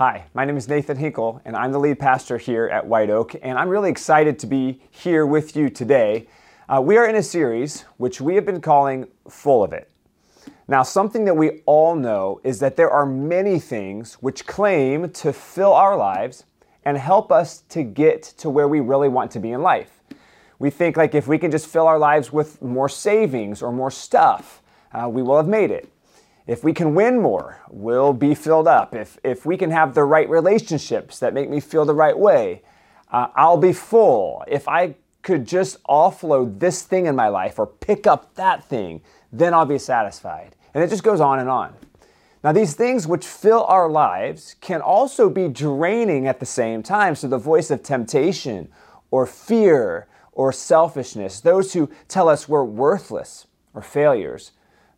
Hi, my name is Nathan Hinkle, and I'm the lead pastor here at White Oak, and I'm really excited to be here with you today. Uh, we are in a series which we have been calling Full of It. Now, something that we all know is that there are many things which claim to fill our lives and help us to get to where we really want to be in life. We think like if we can just fill our lives with more savings or more stuff, uh, we will have made it. If we can win more, we'll be filled up. If, if we can have the right relationships that make me feel the right way, uh, I'll be full. If I could just offload this thing in my life or pick up that thing, then I'll be satisfied. And it just goes on and on. Now, these things which fill our lives can also be draining at the same time. So, the voice of temptation or fear or selfishness, those who tell us we're worthless or failures,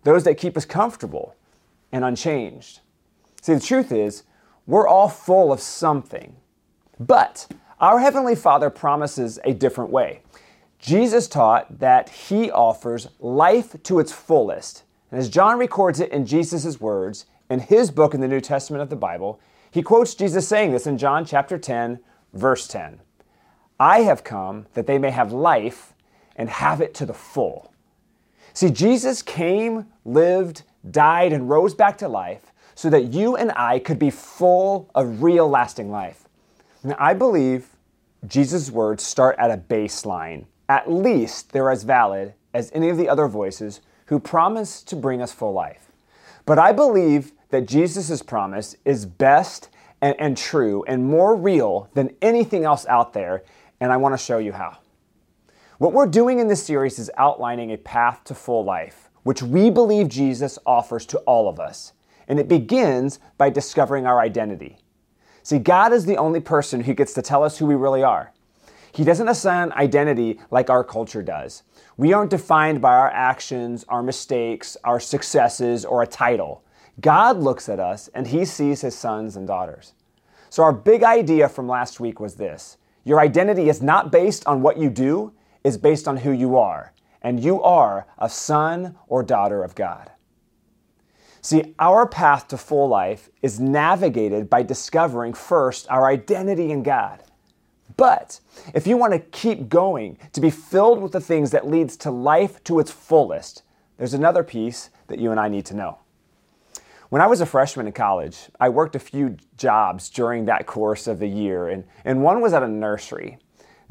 those that keep us comfortable and unchanged. See, the truth is, we're all full of something. But our Heavenly Father promises a different way. Jesus taught that He offers life to its fullest. And as John records it in Jesus' words, in his book in the New Testament of the Bible, he quotes Jesus saying this in John chapter 10, verse 10. I have come that they may have life and have it to the full. See, Jesus came, lived, died, and rose back to life so that you and I could be full of real lasting life. Now, I believe Jesus' words start at a baseline. At least they're as valid as any of the other voices who promise to bring us full life. But I believe that Jesus' promise is best and, and true and more real than anything else out there, and I want to show you how. What we're doing in this series is outlining a path to full life, which we believe Jesus offers to all of us. And it begins by discovering our identity. See, God is the only person who gets to tell us who we really are. He doesn't assign identity like our culture does. We aren't defined by our actions, our mistakes, our successes, or a title. God looks at us and he sees his sons and daughters. So, our big idea from last week was this your identity is not based on what you do, it's based on who you are. And you are a son or daughter of God. See, our path to full life is navigated by discovering first our identity in God. But if you want to keep going, to be filled with the things that leads to life to its fullest, there's another piece that you and I need to know. When I was a freshman in college, I worked a few jobs during that course of the year, and, and one was at a nursery.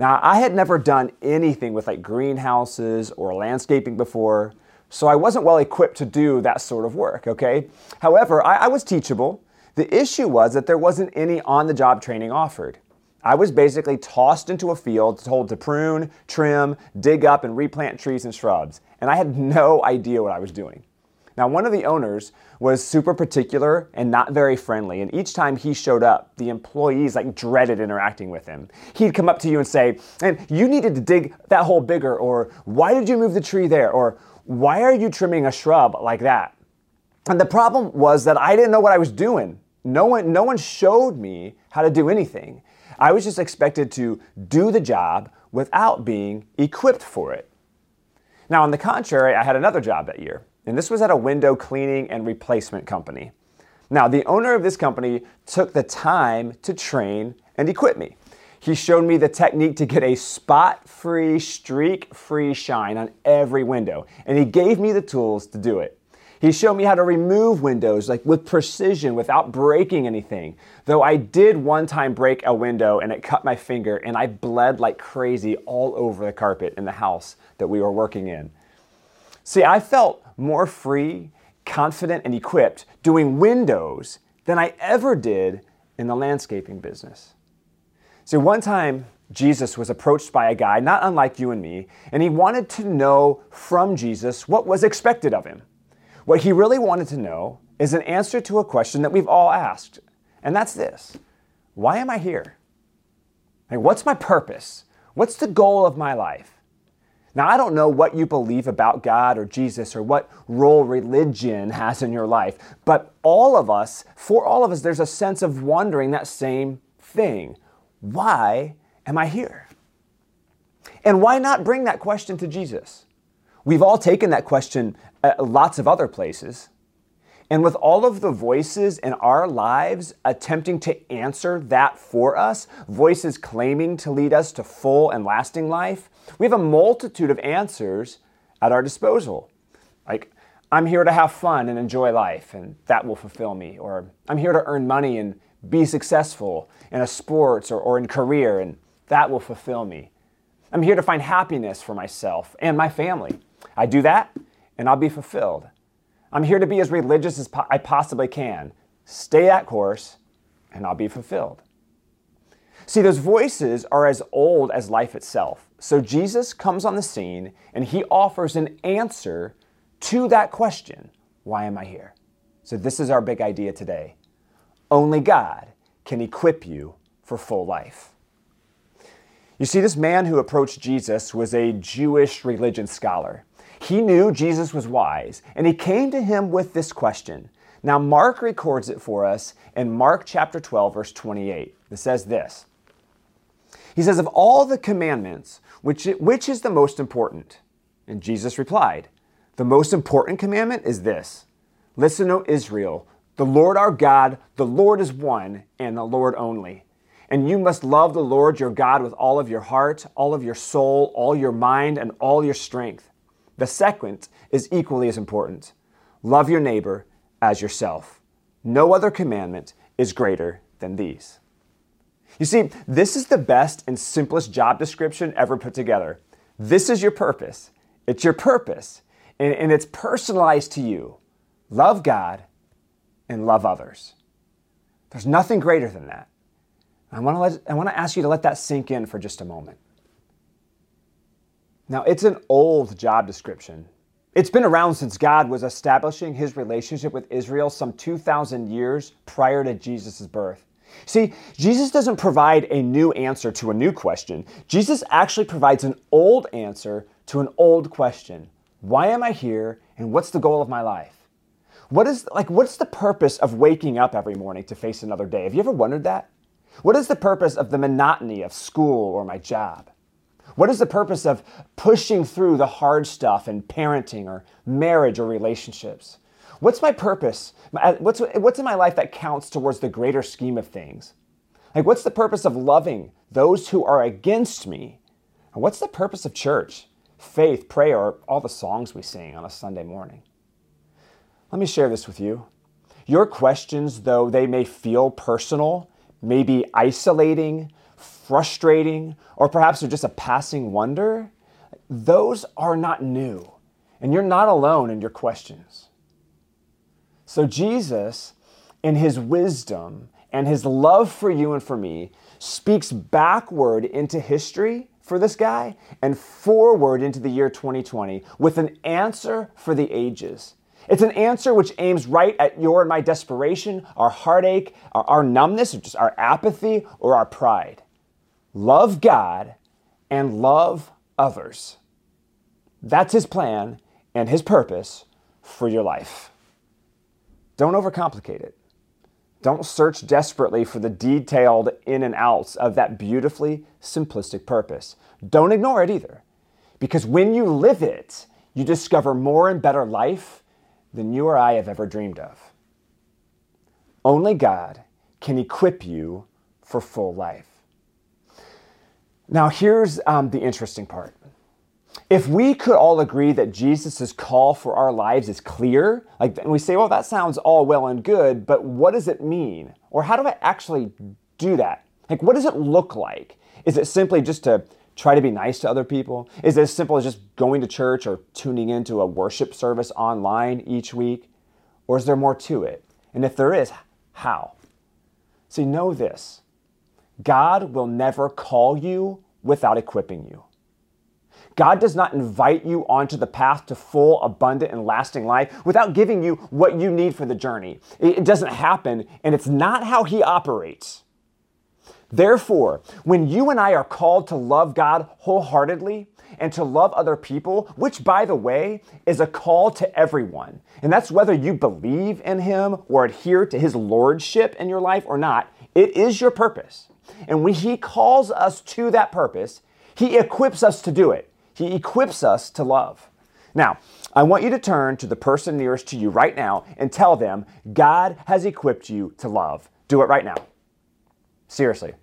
Now, I had never done anything with like greenhouses or landscaping before, so I wasn't well equipped to do that sort of work, okay? However, I, I was teachable. The issue was that there wasn't any on the job training offered. I was basically tossed into a field, told to prune, trim, dig up, and replant trees and shrubs, and I had no idea what I was doing. Now, one of the owners was super particular and not very friendly, and each time he showed up, the employees like dreaded interacting with him. He'd come up to you and say, "And you needed to dig that hole bigger," or "Why did you move the tree there?" or "Why are you trimming a shrub like that?" And the problem was that I didn't know what I was doing. No one, no one showed me how to do anything. I was just expected to do the job without being equipped for it. Now, on the contrary, I had another job that year and this was at a window cleaning and replacement company. Now, the owner of this company took the time to train and equip me. He showed me the technique to get a spot free, streak free shine on every window, and he gave me the tools to do it. He showed me how to remove windows like with precision without breaking anything. Though I did one time break a window and it cut my finger and I bled like crazy all over the carpet in the house that we were working in. See, I felt more free, confident, and equipped doing windows than I ever did in the landscaping business. See, one time Jesus was approached by a guy not unlike you and me, and he wanted to know from Jesus what was expected of him. What he really wanted to know is an answer to a question that we've all asked, and that's this Why am I here? Like, what's my purpose? What's the goal of my life? Now, I don't know what you believe about God or Jesus or what role religion has in your life, but all of us, for all of us, there's a sense of wondering that same thing. Why am I here? And why not bring that question to Jesus? We've all taken that question lots of other places. And with all of the voices in our lives attempting to answer that for us, voices claiming to lead us to full and lasting life, we have a multitude of answers at our disposal. Like, I'm here to have fun and enjoy life, and that will fulfill me. Or I'm here to earn money and be successful in a sports or, or in career, and that will fulfill me. I'm here to find happiness for myself and my family. I do that, and I'll be fulfilled. I'm here to be as religious as po- I possibly can. Stay that course, and I'll be fulfilled. See, those voices are as old as life itself. So Jesus comes on the scene and he offers an answer to that question why am I here? So, this is our big idea today. Only God can equip you for full life. You see, this man who approached Jesus was a Jewish religion scholar. He knew Jesus was wise, and he came to him with this question. Now, Mark records it for us in Mark chapter 12, verse 28. It says this He says, Of all the commandments, which, which is the most important? And Jesus replied, The most important commandment is this Listen, O Israel, the Lord our God, the Lord is one, and the Lord only. And you must love the Lord your God with all of your heart, all of your soul, all your mind, and all your strength. The second is equally as important love your neighbor as yourself. No other commandment is greater than these. You see, this is the best and simplest job description ever put together. This is your purpose. It's your purpose, and, and it's personalized to you. Love God and love others. There's nothing greater than that. I want, to let, I want to ask you to let that sink in for just a moment. Now, it's an old job description. It's been around since God was establishing his relationship with Israel some 2,000 years prior to Jesus' birth. See, Jesus doesn't provide a new answer to a new question. Jesus actually provides an old answer to an old question. Why am I here and what's the goal of my life? What is like what's the purpose of waking up every morning to face another day? Have you ever wondered that? What is the purpose of the monotony of school or my job? What is the purpose of pushing through the hard stuff in parenting or marriage or relationships? What's my purpose? Uh, what's, what's in my life that counts towards the greater scheme of things? Like, what's the purpose of loving those who are against me? And what's the purpose of church, faith, prayer, or all the songs we sing on a Sunday morning? Let me share this with you. Your questions, though they may feel personal, may be isolating, frustrating, or perhaps they're just a passing wonder, those are not new. And you're not alone in your questions. So, Jesus, in his wisdom and his love for you and for me, speaks backward into history for this guy and forward into the year 2020 with an answer for the ages. It's an answer which aims right at your and my desperation, our heartache, our, our numbness, or just our apathy, or our pride love God and love others. That's his plan and his purpose for your life. Don't overcomplicate it. Don't search desperately for the detailed in and outs of that beautifully simplistic purpose. Don't ignore it either, because when you live it, you discover more and better life than you or I have ever dreamed of. Only God can equip you for full life. Now, here's um, the interesting part. If we could all agree that Jesus' call for our lives is clear, like, and we say, well, that sounds all well and good, but what does it mean? Or how do I actually do that? Like, what does it look like? Is it simply just to try to be nice to other people? Is it as simple as just going to church or tuning into a worship service online each week? Or is there more to it? And if there is, how? See, know this God will never call you without equipping you. God does not invite you onto the path to full, abundant, and lasting life without giving you what you need for the journey. It doesn't happen, and it's not how He operates. Therefore, when you and I are called to love God wholeheartedly and to love other people, which, by the way, is a call to everyone, and that's whether you believe in Him or adhere to His lordship in your life or not, it is your purpose. And when He calls us to that purpose, He equips us to do it. He equips us to love. Now, I want you to turn to the person nearest to you right now and tell them God has equipped you to love. Do it right now. Seriously.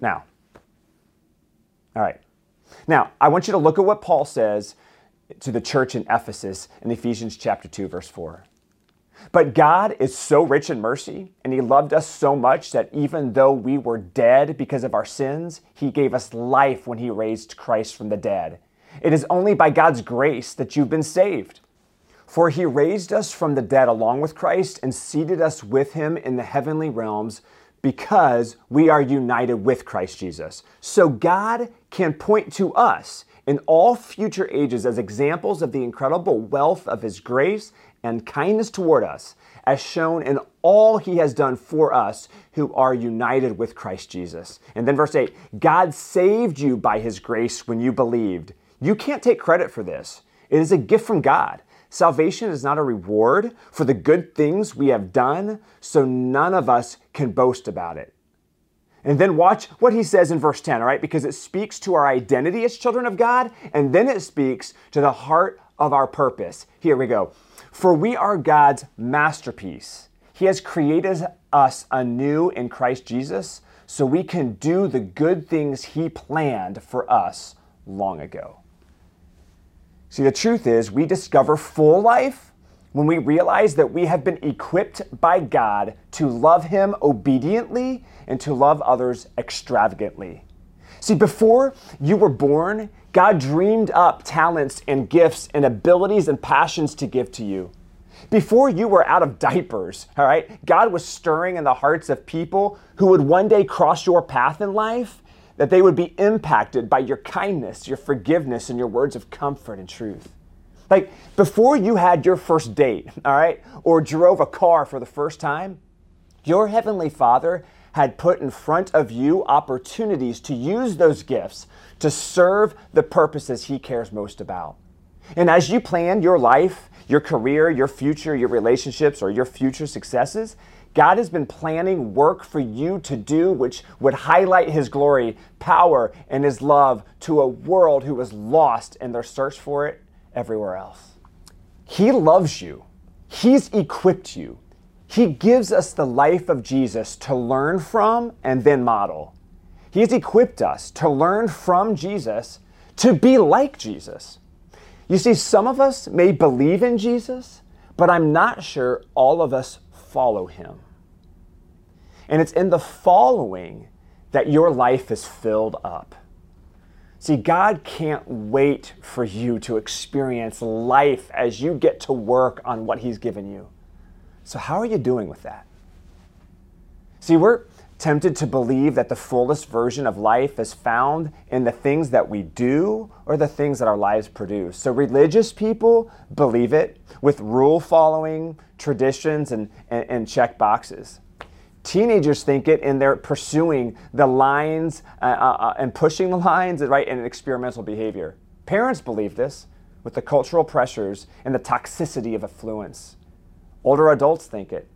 Now. All right. Now, I want you to look at what Paul says to the church in Ephesus in Ephesians chapter 2 verse 4. But God is so rich in mercy, and He loved us so much that even though we were dead because of our sins, He gave us life when He raised Christ from the dead. It is only by God's grace that you've been saved. For He raised us from the dead along with Christ and seated us with Him in the heavenly realms because we are united with Christ Jesus. So God can point to us in all future ages as examples of the incredible wealth of His grace and kindness toward us, as shown in all He has done for us who are united with Christ Jesus. And then verse 8 God saved you by His grace when you believed. You can't take credit for this, it is a gift from God. Salvation is not a reward for the good things we have done, so none of us can boast about it. And then watch what he says in verse 10, all right? Because it speaks to our identity as children of God, and then it speaks to the heart of our purpose. Here we go. For we are God's masterpiece. He has created us anew in Christ Jesus so we can do the good things He planned for us long ago. See, the truth is, we discover full life when we realize that we have been equipped by God to love Him obediently and to love others extravagantly. See, before you were born, God dreamed up talents and gifts and abilities and passions to give to you. Before you were out of diapers, all right, God was stirring in the hearts of people who would one day cross your path in life that they would be impacted by your kindness, your forgiveness, and your words of comfort and truth. Like before you had your first date, all right, or drove a car for the first time, your Heavenly Father had put in front of you opportunities to use those gifts to serve the purposes He cares most about. And as you plan your life, your career, your future, your relationships, or your future successes, God has been planning work for you to do which would highlight His glory, power, and His love to a world who was lost in their search for it everywhere else. He loves you, He's equipped you. He gives us the life of Jesus to learn from and then model. He's equipped us to learn from Jesus to be like Jesus. You see, some of us may believe in Jesus, but I'm not sure all of us follow him. And it's in the following that your life is filled up. See, God can't wait for you to experience life as you get to work on what He's given you. So, how are you doing with that? See, we're tempted to believe that the fullest version of life is found in the things that we do or the things that our lives produce. So, religious people believe it with rule following, traditions, and, and, and check boxes. Teenagers think it and they're pursuing the lines uh, uh, uh and pushing the lines right in experimental behavior. Parents believe this with the cultural pressures and the toxicity of affluence. Older adults think it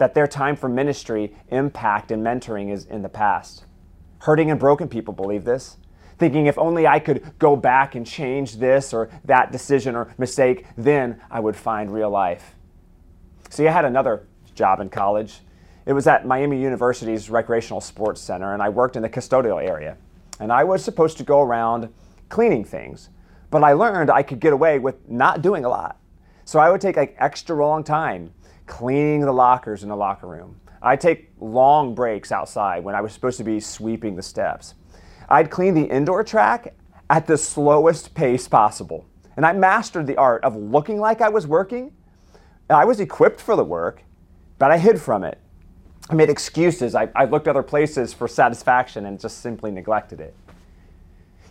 that their time for ministry, impact, and mentoring is in the past. Hurting and broken people believe this, thinking if only I could go back and change this or that decision or mistake, then I would find real life. See, I had another job in college. It was at Miami University's Recreational Sports Center, and I worked in the custodial area. And I was supposed to go around cleaning things, but I learned I could get away with not doing a lot. So I would take like extra long time cleaning the lockers in the locker room. I'd take long breaks outside when I was supposed to be sweeping the steps. I'd clean the indoor track at the slowest pace possible. And I mastered the art of looking like I was working. I was equipped for the work, but I hid from it. I made excuses. I, I looked other places for satisfaction and just simply neglected it.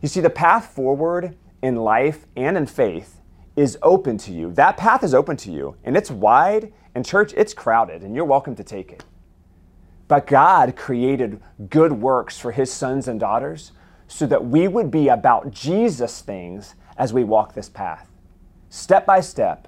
You see, the path forward in life and in faith is open to you. That path is open to you, and it's wide and church, it's crowded, and you're welcome to take it. But God created good works for his sons and daughters so that we would be about Jesus things as we walk this path. Step by step,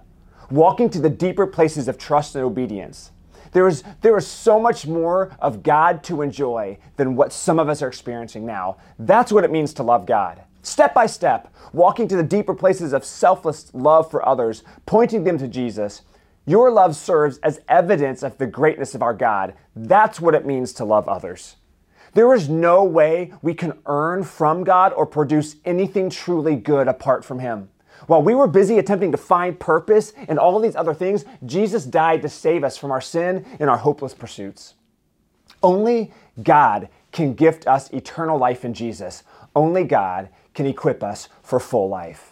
walking to the deeper places of trust and obedience. There is, there is so much more of God to enjoy than what some of us are experiencing now. That's what it means to love God. Step by step, walking to the deeper places of selfless love for others, pointing them to Jesus. Your love serves as evidence of the greatness of our God. That's what it means to love others. There is no way we can earn from God or produce anything truly good apart from Him. While we were busy attempting to find purpose in all these other things, Jesus died to save us from our sin and our hopeless pursuits. Only God can gift us eternal life in Jesus. Only God can equip us for full life.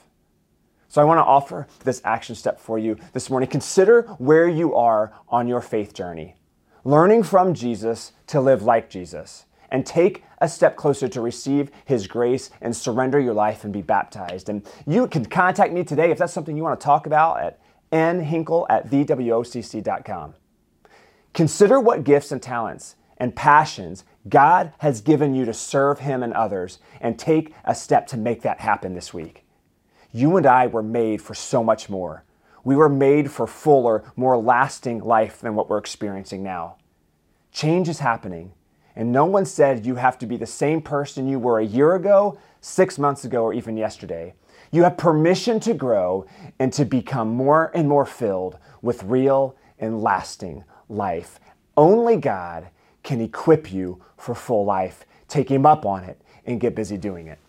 So I want to offer this action step for you this morning. Consider where you are on your faith journey, learning from Jesus to live like Jesus and take a step closer to receive His grace and surrender your life and be baptized. And you can contact me today if that's something you want to talk about at nhinkle at thewocc.com. Consider what gifts and talents and passions God has given you to serve Him and others, and take a step to make that happen this week. You and I were made for so much more. We were made for fuller, more lasting life than what we're experiencing now. Change is happening, and no one said you have to be the same person you were a year ago, six months ago, or even yesterday. You have permission to grow and to become more and more filled with real and lasting life. Only God can equip you for full life. Take Him up on it and get busy doing it.